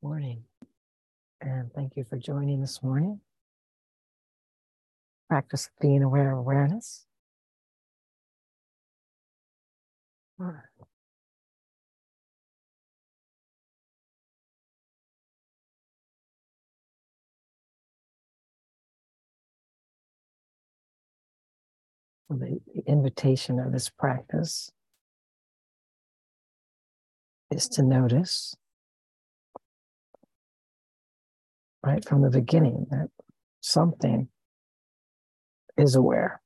Morning. And thank you for joining this morning. Practice being aware of awareness. The, the invitation of this practice is to notice right from the beginning that something is aware,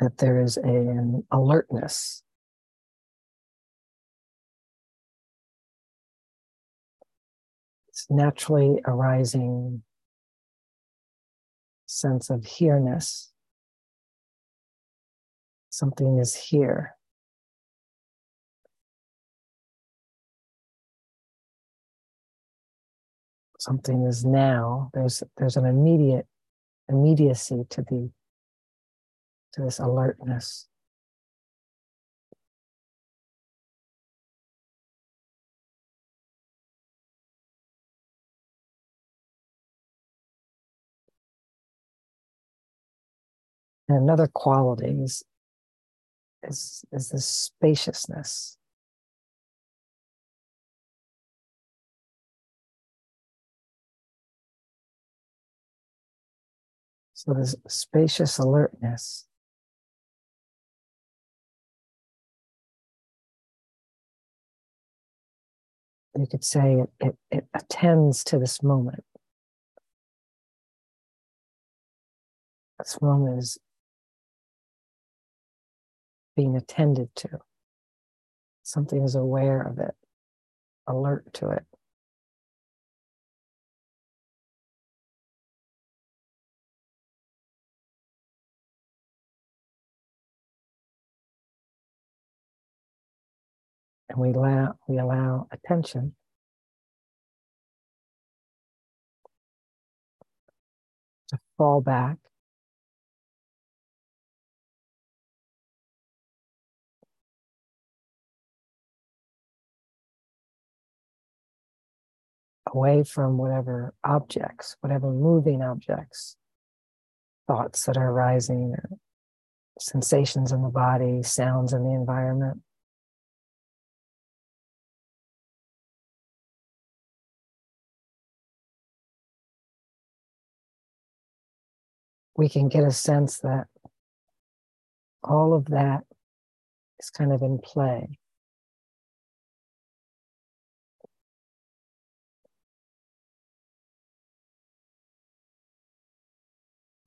that there is an alertness. It's naturally arising sense of here-ness. Something is here. Something is now, there's there's an immediate immediacy to the to this alertness. And another quality is, is, is this spaciousness. So this spacious alertness. You could say it, it, it attends to this moment. This moment is being attended to. Something is aware of it, alert to it. And we allow we allow attention to fall back away from whatever objects, whatever moving objects, thoughts that are arising, sensations in the body, sounds in the environment. We can get a sense that all of that is kind of in play.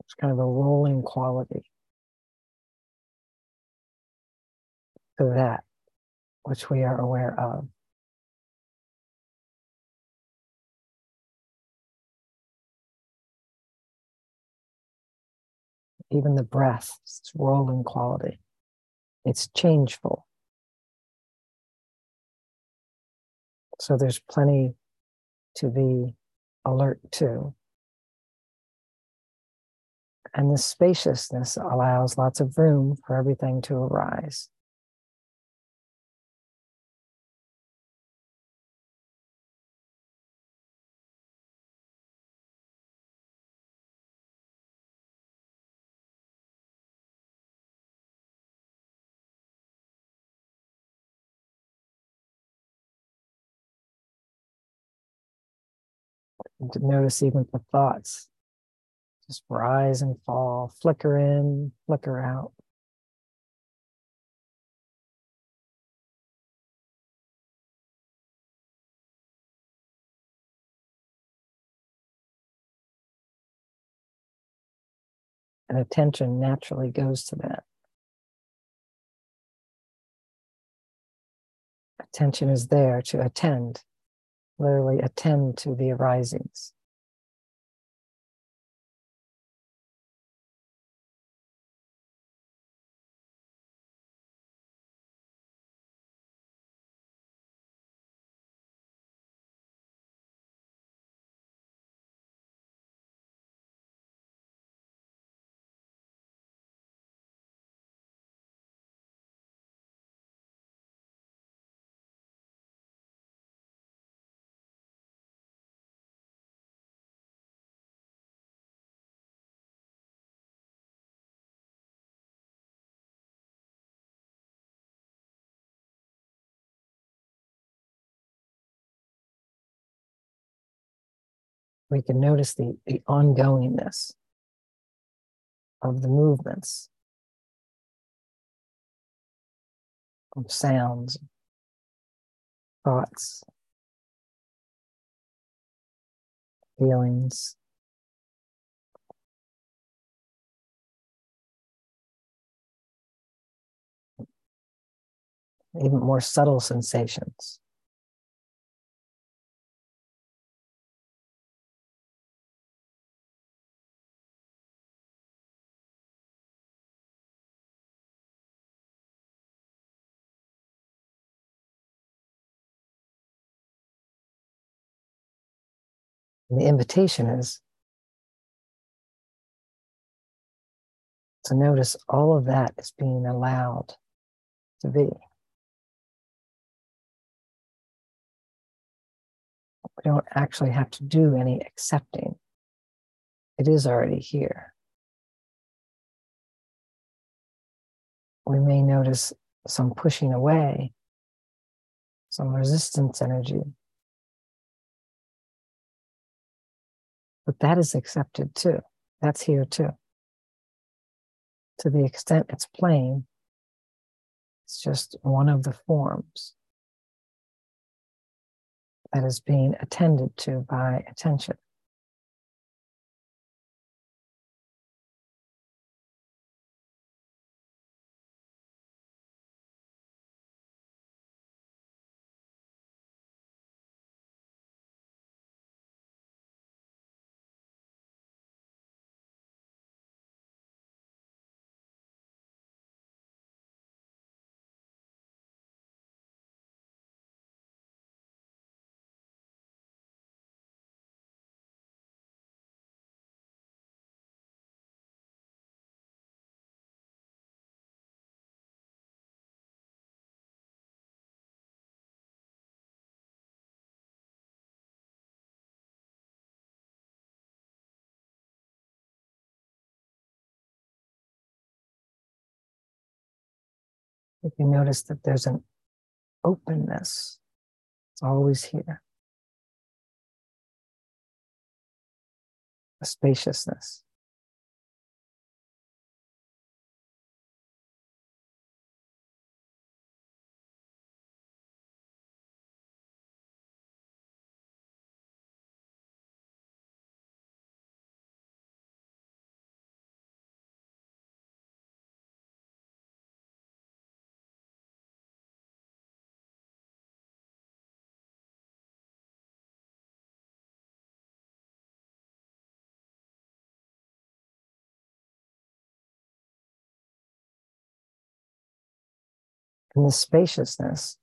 It's kind of a rolling quality to that which we are aware of. Even the breath, it's rolling quality. It's changeful. So there's plenty to be alert to. And the spaciousness allows lots of room for everything to arise. And to notice even the thoughts just rise and fall, flicker in, flicker out. And attention naturally goes to that. Attention is there to attend literally attend to the arisings. We can notice the, the ongoingness of the movements of sounds, thoughts, feelings. Even more subtle sensations. And the invitation is to notice all of that is being allowed to be. We don't actually have to do any accepting, it is already here. We may notice some pushing away, some resistance energy. But that is accepted too. That's here too. To the extent it's plain, it's just one of the forms that is being attended to by attention. If you notice that there's an openness, it's always here. A spaciousness. And the spaciousness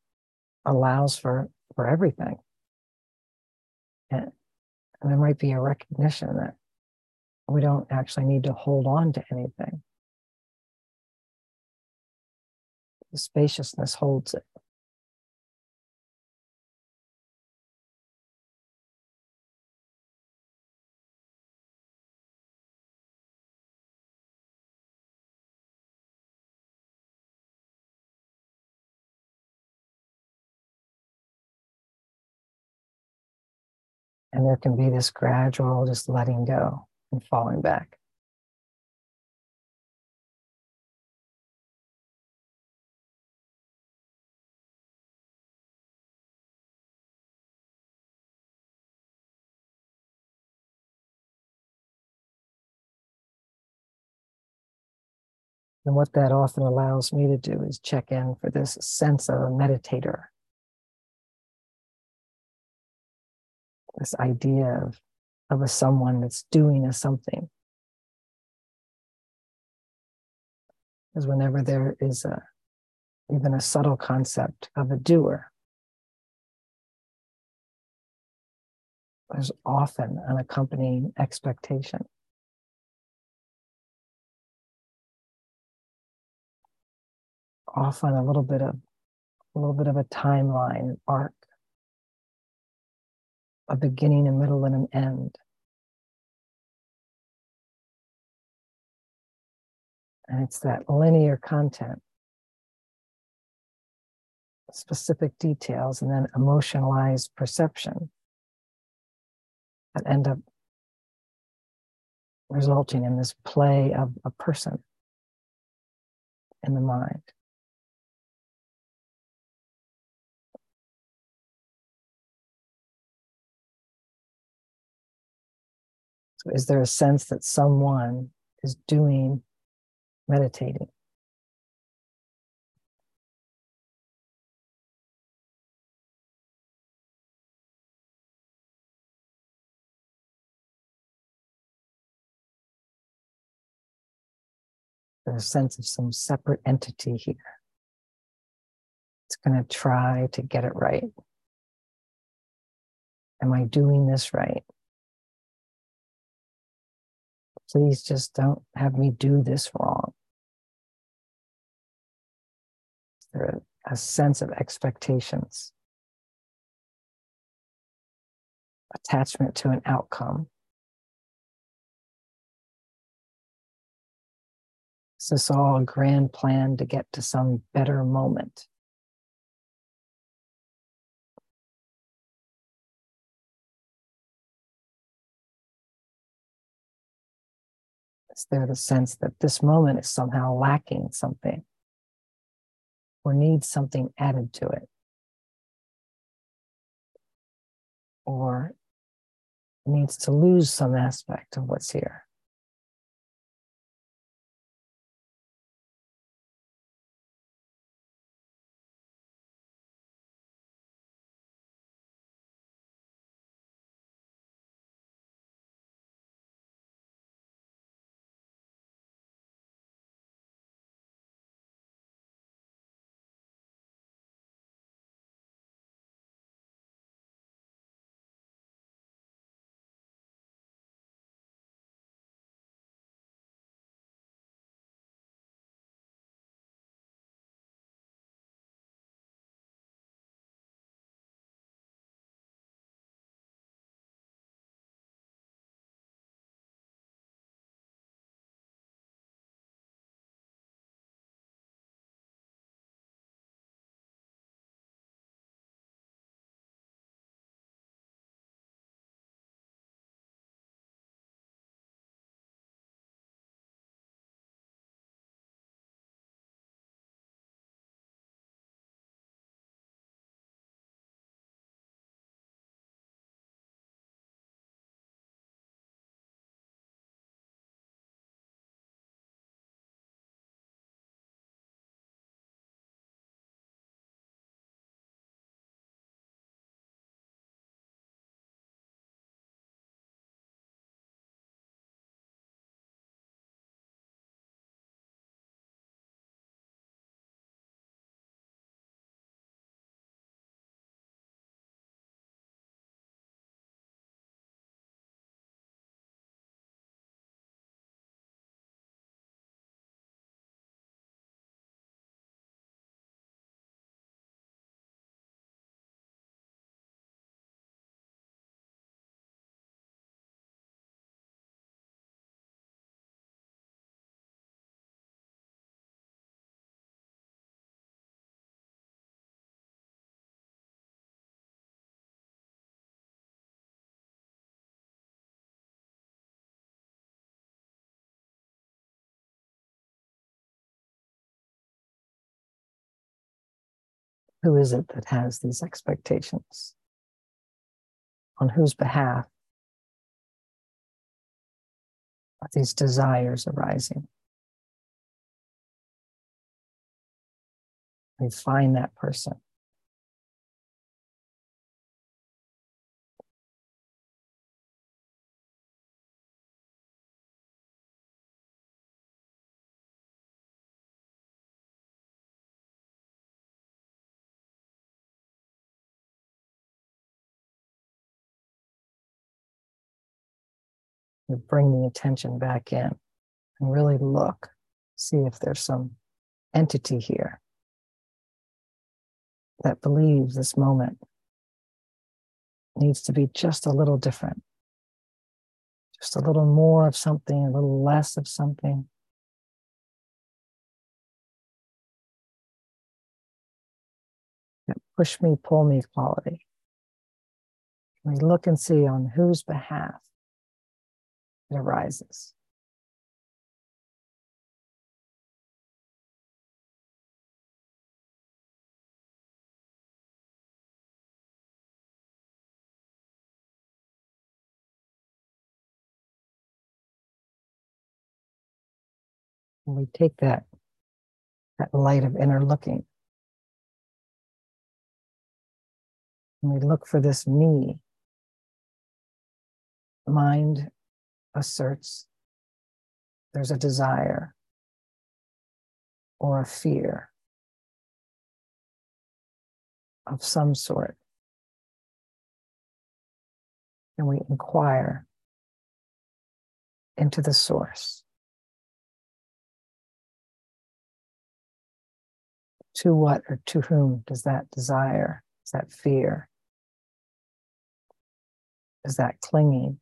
allows for, for everything. And, and there might be a recognition that we don't actually need to hold on to anything. The spaciousness holds it. There can be this gradual just letting go and falling back. And what that often allows me to do is check in for this sense of a meditator. This idea of, of a someone that's doing a something. Because whenever there is a even a subtle concept of a doer, there's often an accompanying expectation. Often a little bit of a little bit of a timeline, arc a beginning, a middle, and an end. And it's that linear content, specific details, and then emotionalized perception that end up resulting in this play of a person in the mind. Is there a sense that someone is doing meditating? There's a sense of some separate entity here. It's going to try to get it right. Am I doing this right? Please just don't have me do this wrong. Is there a, a sense of expectations? Attachment to an outcome. Is this all a grand plan to get to some better moment? Is there the sense that this moment is somehow lacking something or needs something added to it? Or needs to lose some aspect of what's here? Who is it that has these expectations? On whose behalf are these desires arising? We find that person. You bring the attention back in and really look, see if there's some entity here that believes this moment needs to be just a little different, just a little more of something, a little less of something. That push me, pull me quality. We look and see on whose behalf it arises. And we take that, that light of inner looking. And we look for this me, mind, asserts there's a desire or a fear of some sort. And we inquire into the source. To what or to whom does that desire, is that fear, is that clinging,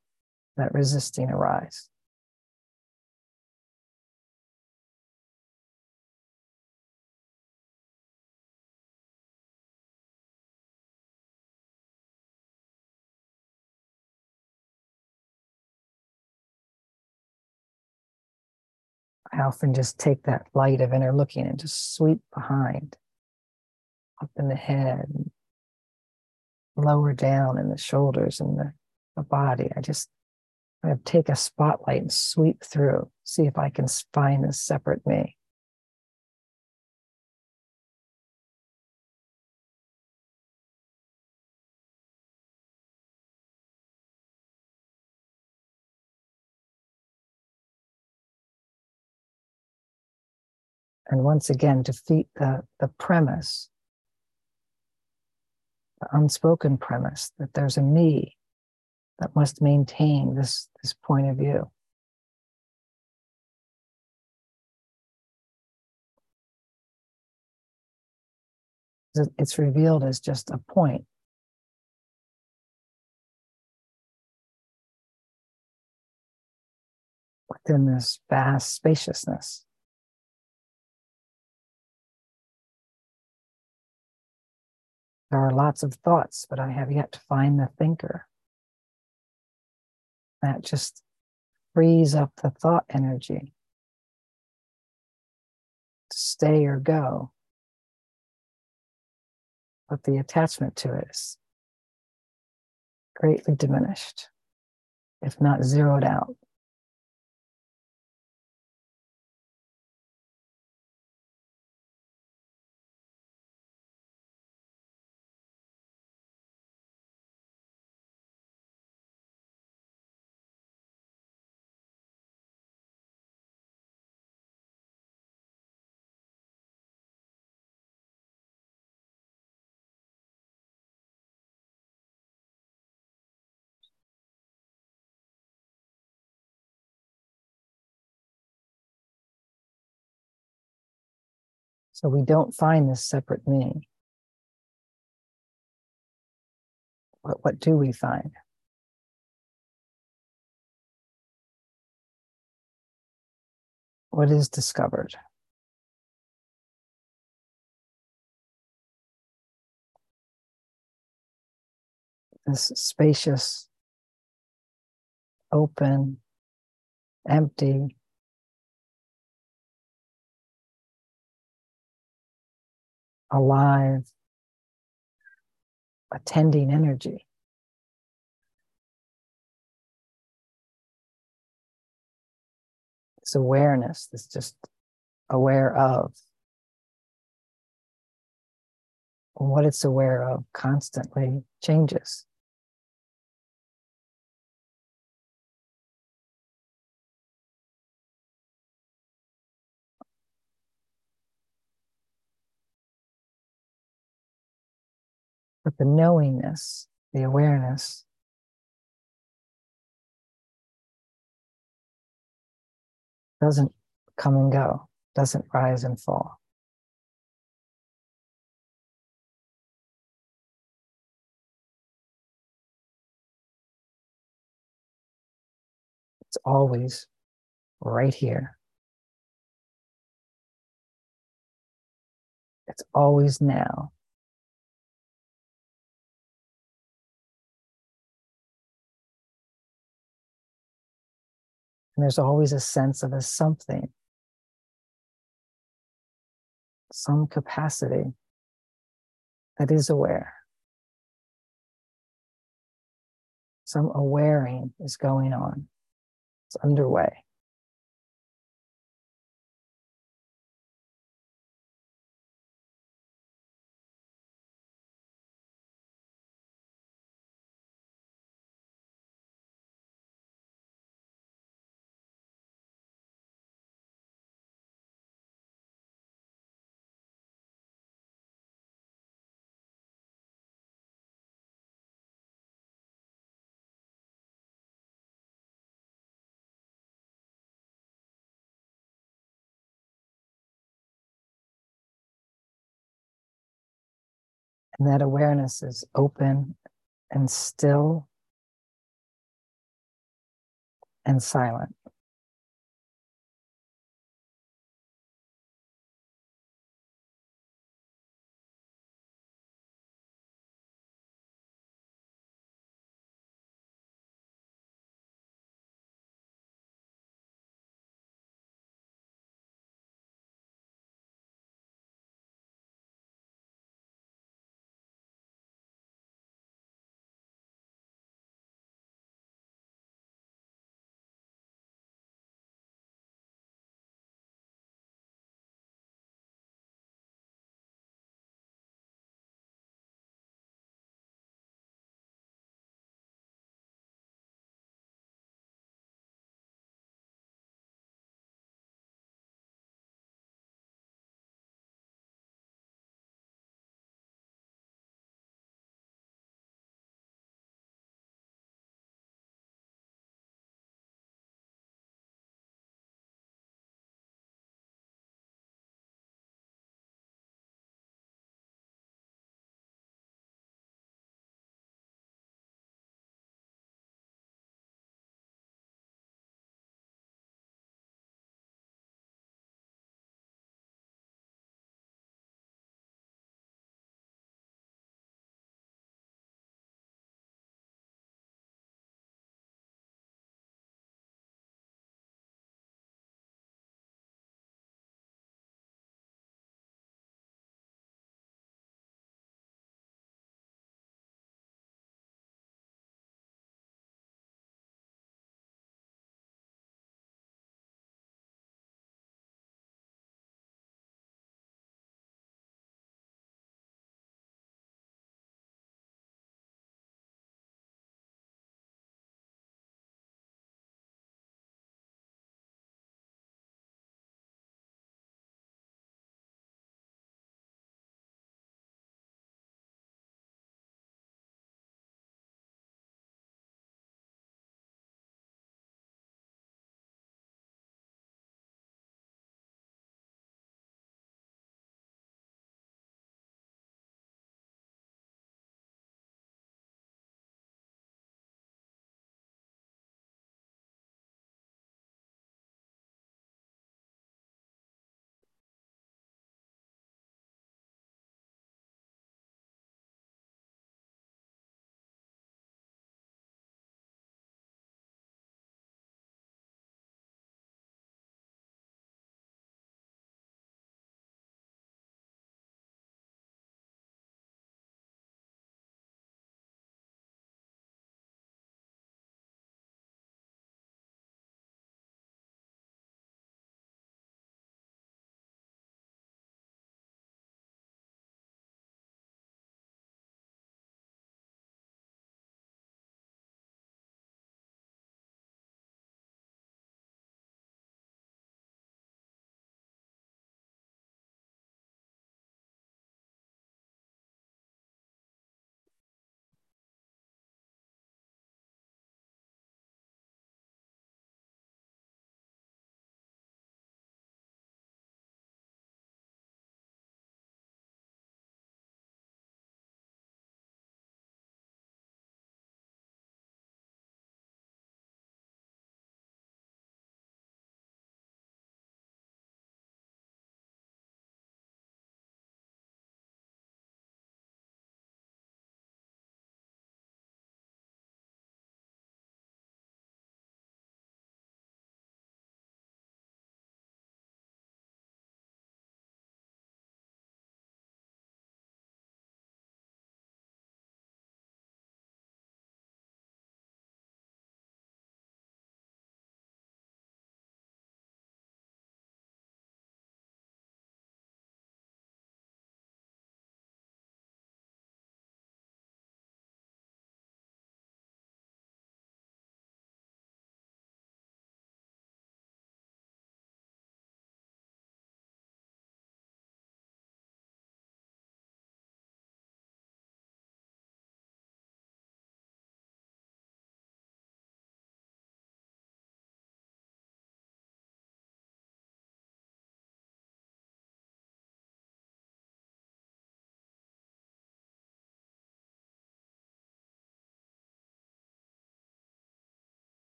that resisting arise? I often just take that light of inner looking and just sweep behind, up in the head, lower down in the shoulders and the, the body. I just kind of take a spotlight and sweep through, see if I can find this separate me. and once again defeat the, the premise, the unspoken premise that there's a me that must maintain this, this point of view. It's revealed as just a point. Within this vast spaciousness. There are lots of thoughts, but I have yet to find the thinker. That just frees up the thought energy to stay or go. But the attachment to it is greatly diminished, if not zeroed out. So we don't find this separate me. What, what do we find? What is discovered? This spacious, open, empty, alive, attending energy. This awareness, this just aware of. what it's aware of constantly changes. But the knowingness, the awareness, doesn't come and go, doesn't rise and fall. It's always right here. It's always now. And there's always a sense of a something, some capacity that is aware. Some awareing is going on, it's underway. And that awareness is open and still and silent.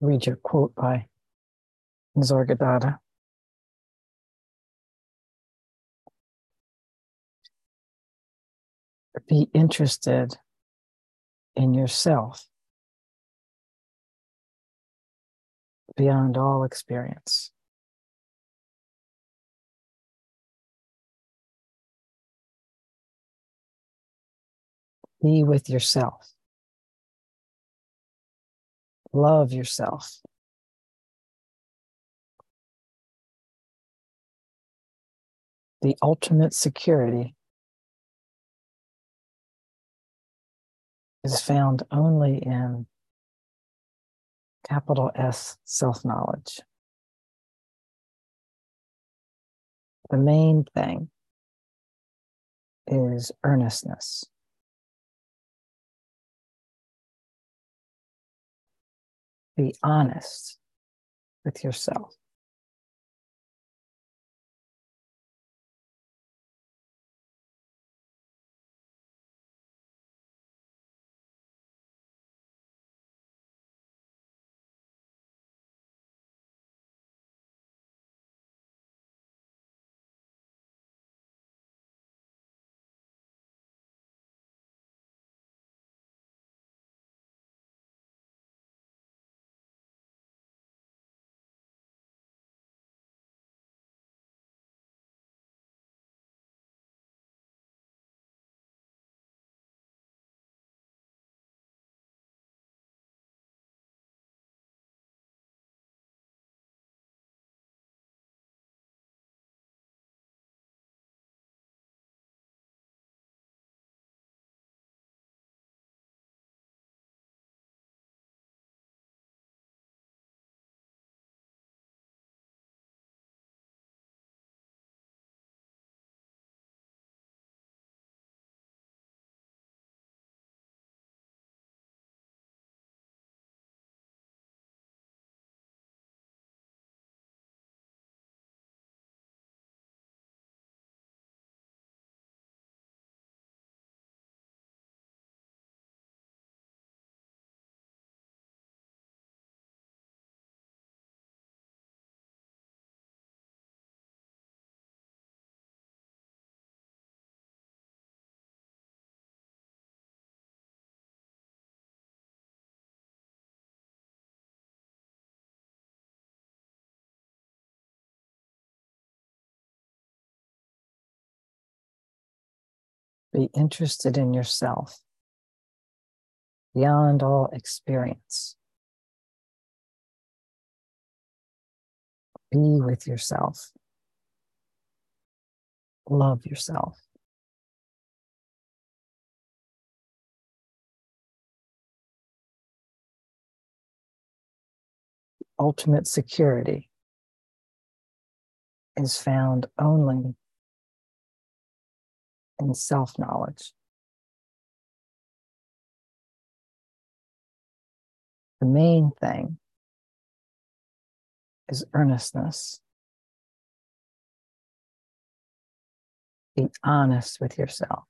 Read your quote by Nisargadatta. Be interested in yourself beyond all experience. Be with yourself. Love yourself. The ultimate security is found only in capital S self knowledge. The main thing is earnestness. Be honest with yourself. Be interested in yourself beyond all experience. Be with yourself. Love yourself. Ultimate security is found only and self knowledge. The main thing is earnestness. Be honest with yourself.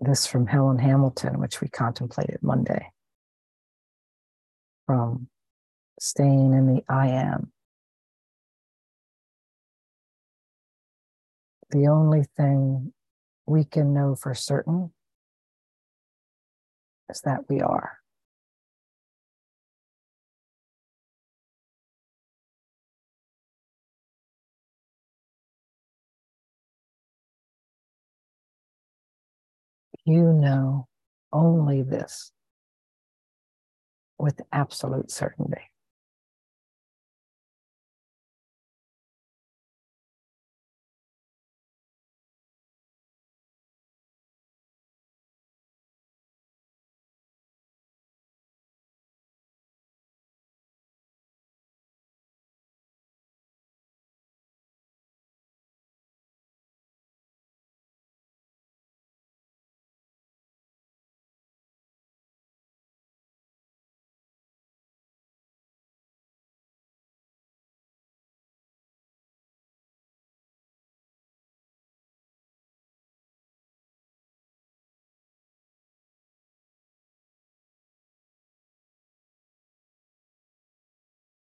This from Helen Hamilton, which we contemplated Monday. From staying in the I am. The only thing we can know for certain is that we are. You know only this with absolute certainty.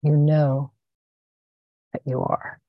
You know that you are.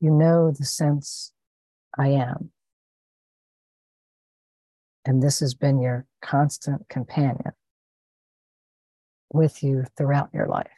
You know the sense I am. And this has been your constant companion with you throughout your life.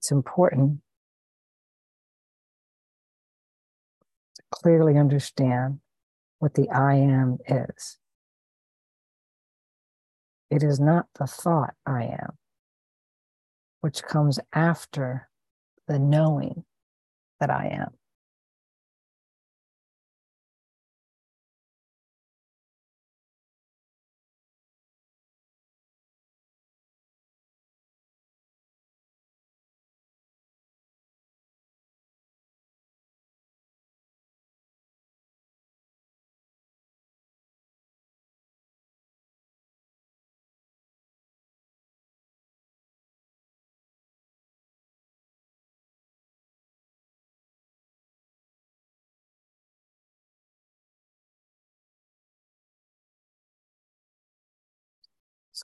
It's important to clearly understand what the I am is. It is not the thought I am, which comes after the knowing that I am.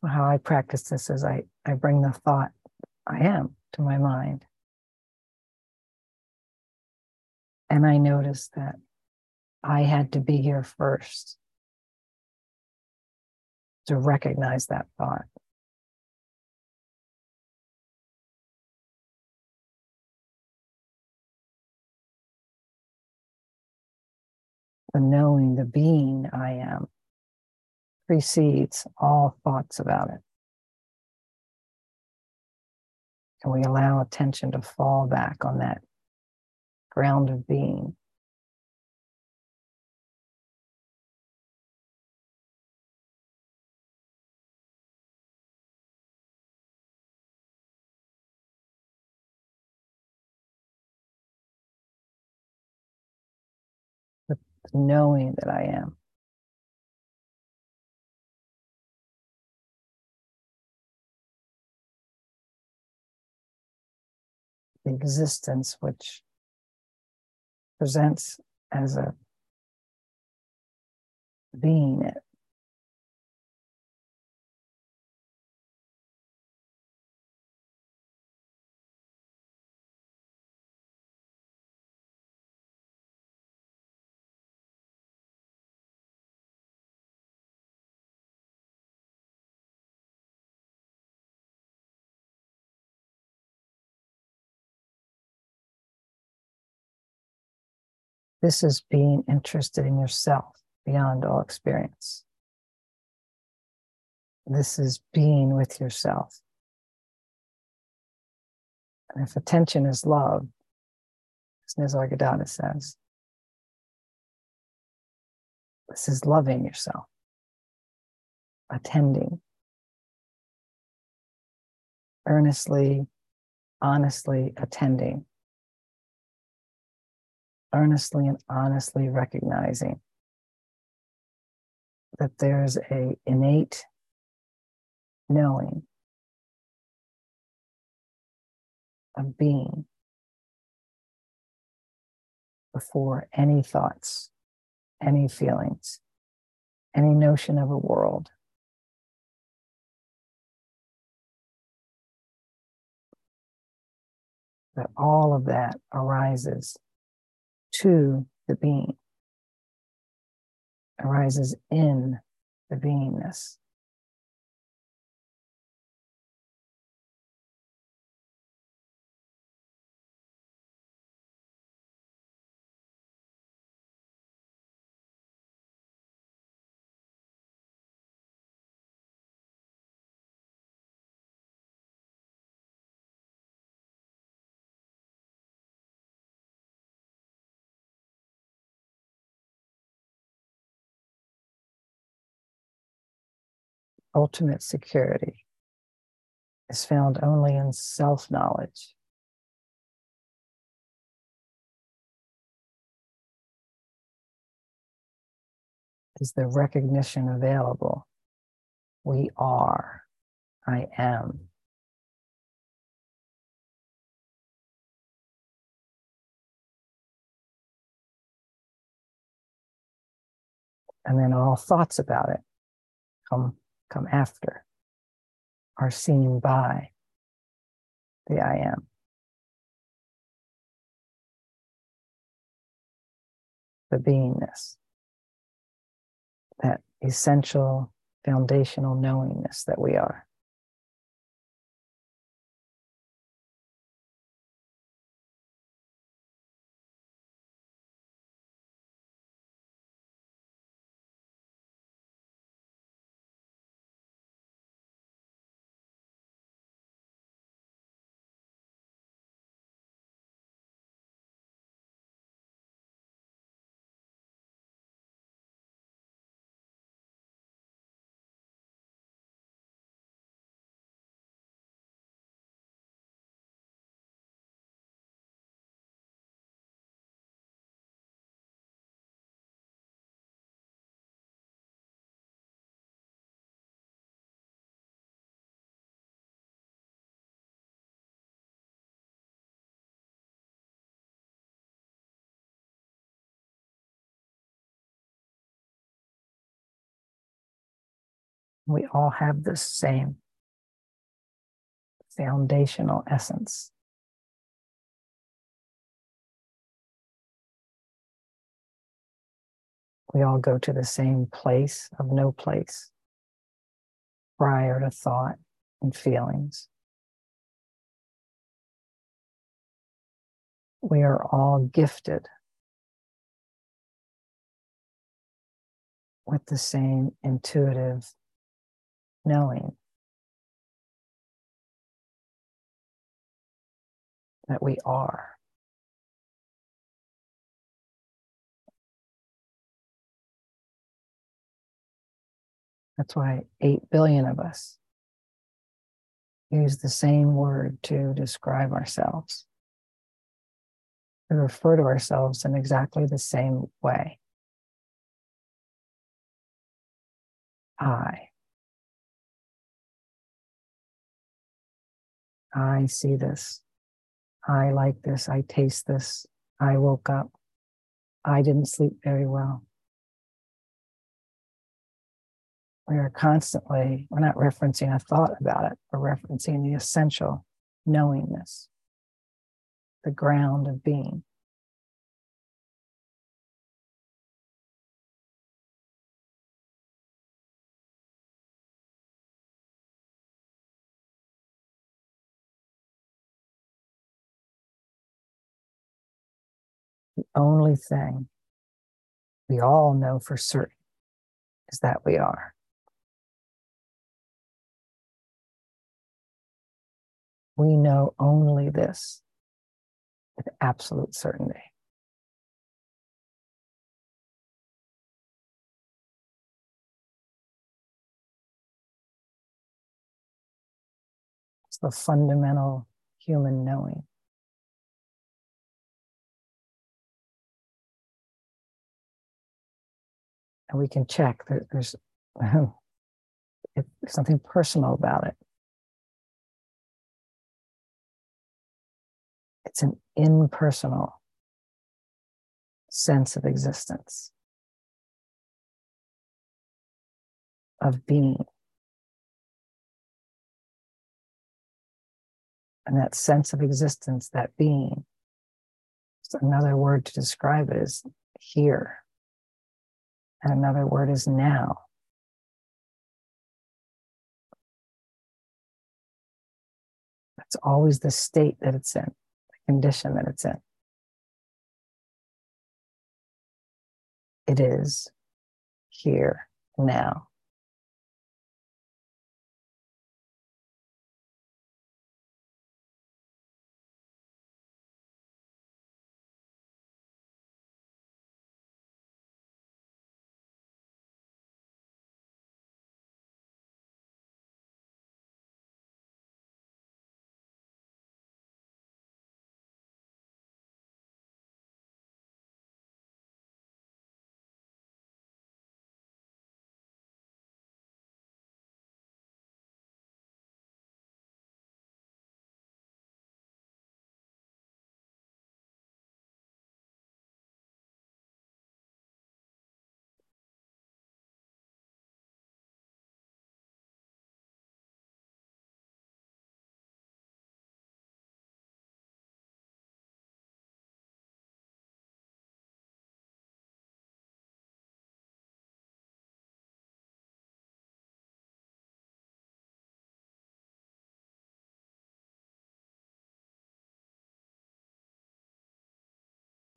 So, how I practice this is I, I bring the thought I am to my mind. And I notice that I had to be here first to recognize that thought. The knowing, the being I am precedes all thoughts about it. And we allow attention to fall back on that ground of being. Knowing that I am. The existence which presents as a being This is being interested in yourself beyond all experience. This is being with yourself. And if attention is love, as Nisargadatta says, this is loving yourself, attending, earnestly, honestly attending earnestly and honestly recognizing that there's a innate knowing of being before any thoughts, any feelings, any notion of a world. That all of that arises to the being, arises in the beingness. Ultimate security is found only in self knowledge. Is the recognition available? We are, I am. And then all thoughts about it come come after are seen by the I am. The beingness, that essential foundational knowingness that we are. We all have the same foundational essence. We all go to the same place of no place. prior to thought and feelings. We are all gifted with the same intuitive knowing that we are. That's why 8 billion of us use the same word to describe ourselves. We refer to ourselves in exactly the same way. I. I see this. I like this. I taste this. I woke up. I didn't sleep very well. we are constantly, we're not referencing a thought about it, we're referencing the essential knowingness, the ground of being. Only thing we all know for certain is that we are. we know only this with absolute certainty. It's the fundamental human knowing. And we can check that oh, there's something personal about it. It's an impersonal sense of existence, of being. And that sense of existence, that being, another word to describe it is here. And another word is now. That's always the state that it's in the condition that it's in. It is here now.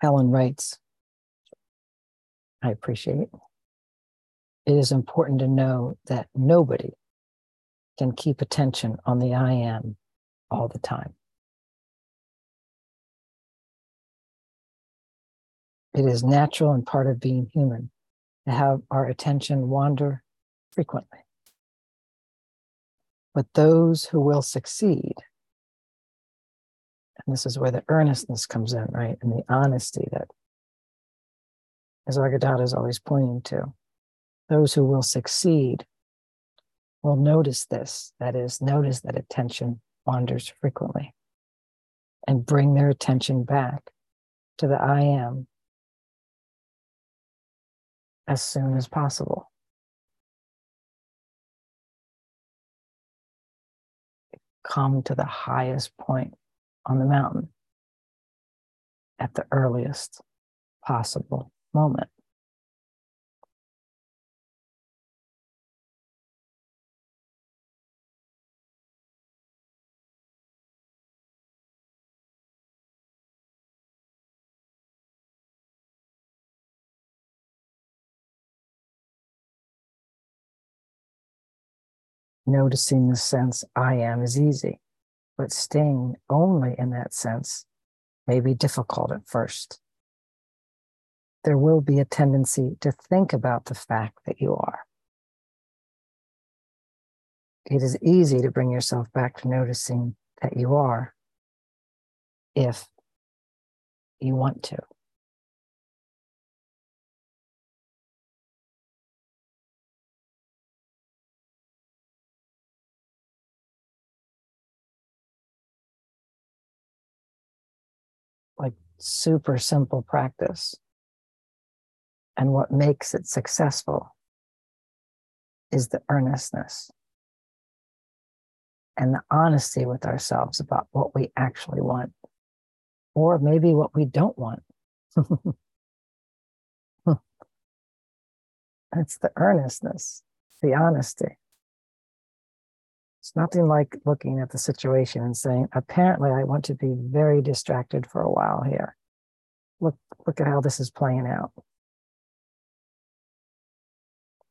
Helen writes, I appreciate it. It is important to know that nobody can keep attention on the I am all the time. It is natural and part of being human to have our attention wander frequently. But those who will succeed and this is where the earnestness comes in, right? And the honesty that as Nisargadatta is always pointing to. Those who will succeed will notice this, that is, notice that attention wanders frequently and bring their attention back to the I am as soon as possible. Come to the highest point on the mountain at the earliest possible moment. Noticing the sense I am is easy but staying only in that sense may be difficult at first. There will be a tendency to think about the fact that you are. It is easy to bring yourself back to noticing that you are if you want to. Super simple practice. And what makes it successful is the earnestness and the honesty with ourselves about what we actually want, or maybe what we don't want. That's the earnestness, the honesty. It's nothing like looking at the situation and saying, apparently, I want to be very distracted for a while here. Look, look at how this is playing out.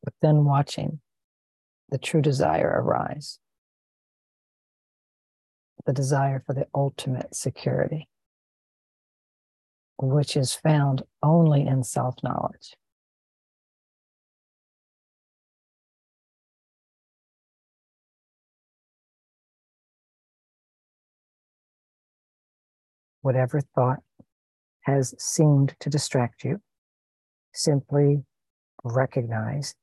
But then watching the true desire arise the desire for the ultimate security, which is found only in self knowledge. Whatever thought has seemed to distract you, simply recognize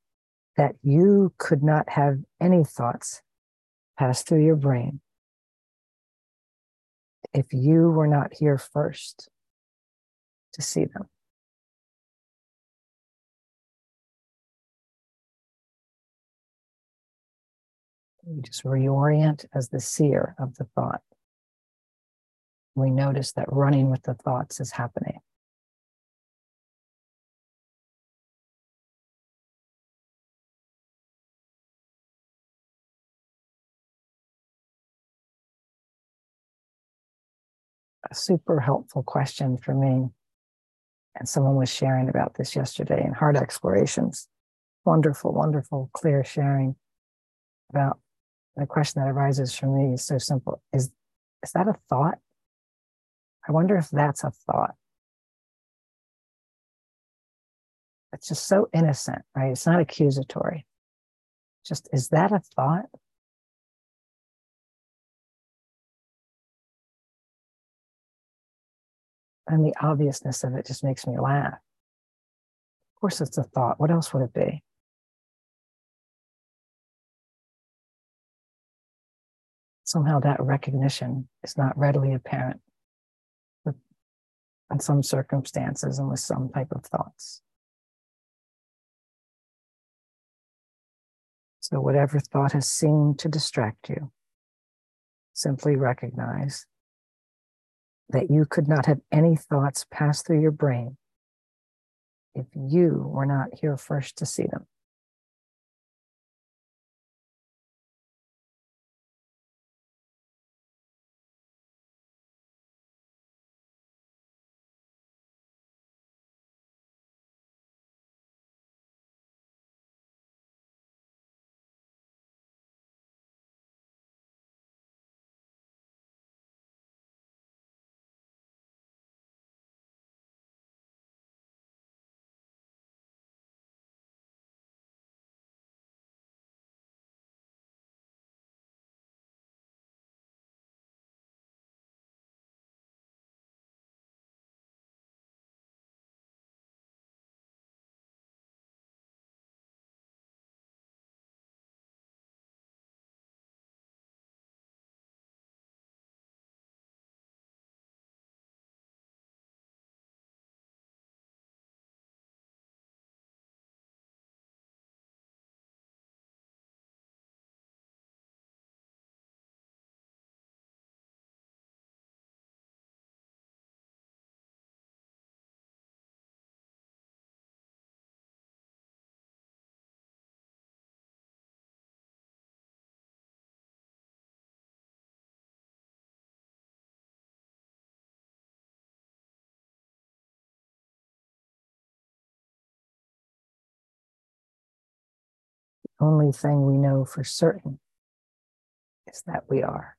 that you could not have any thoughts pass through your brain if you were not here first to see them. You just reorient as the seer of the thought we notice that running with the thoughts is happening. A super helpful question for me. And someone was sharing about this yesterday in Heart Explorations. Wonderful, wonderful, clear sharing about the question that arises for me is so simple. Is is that a thought? I wonder if that's a thought. It's just so innocent, right? It's not accusatory. Just, is that a thought? And the obviousness of it just makes me laugh. Of course, it's a thought. What else would it be? Somehow that recognition is not readily apparent in some circumstances and with some type of thoughts. So, whatever thought has seemed to distract you, simply recognize that you could not have any thoughts pass through your brain if you were not here first to see them. Only thing we know for certain is that we are.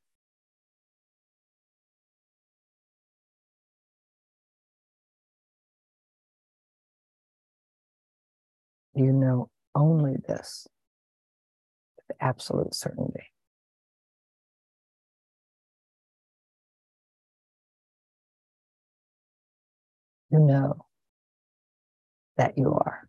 You know only this with absolute certainty. You know that you are.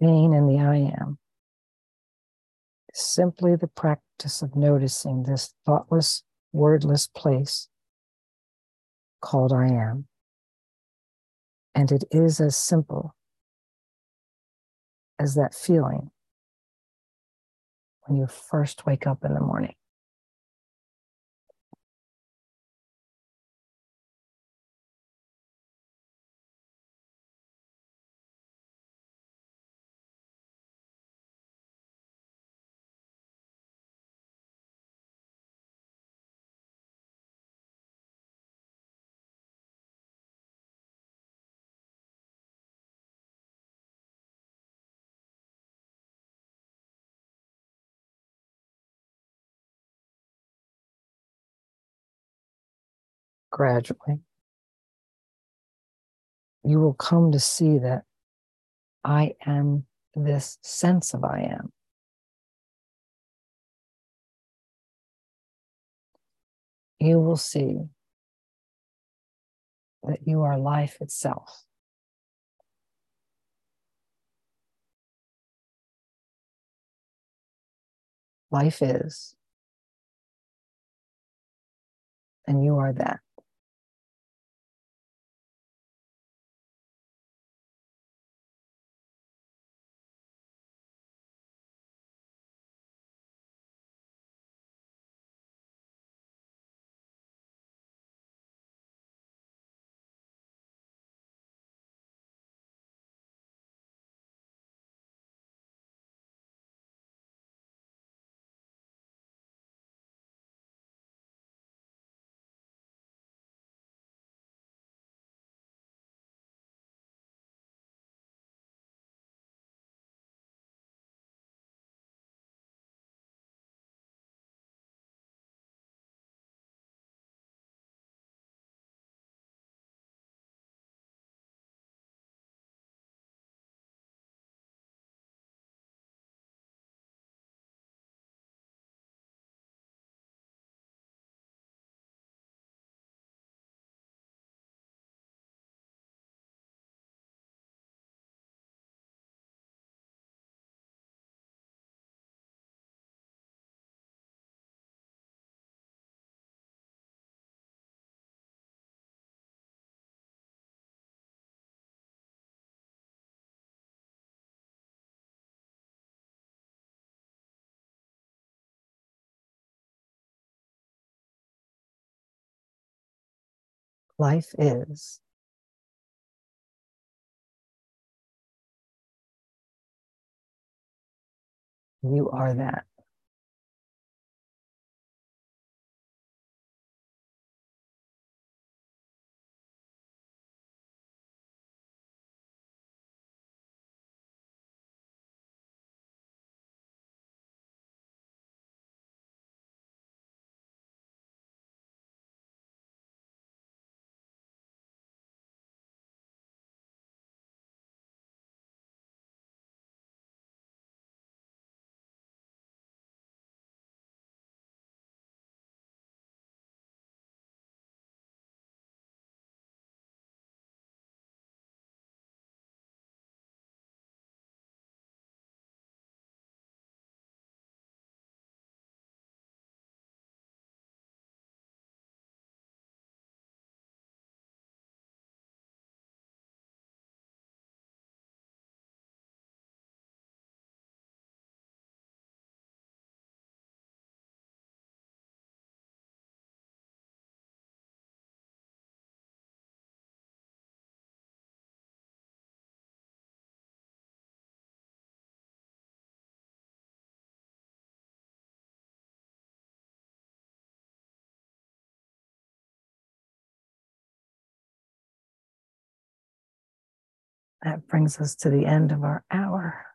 Staying in the I am is simply the practice of noticing this thoughtless, wordless place called I am. And it is as simple as that feeling when you first wake up in the morning. Gradually, you will come to see that I am this sense of I am. You will see that you are life itself. Life is, and you are that. Life is. You are that. That brings us to the end of our hour.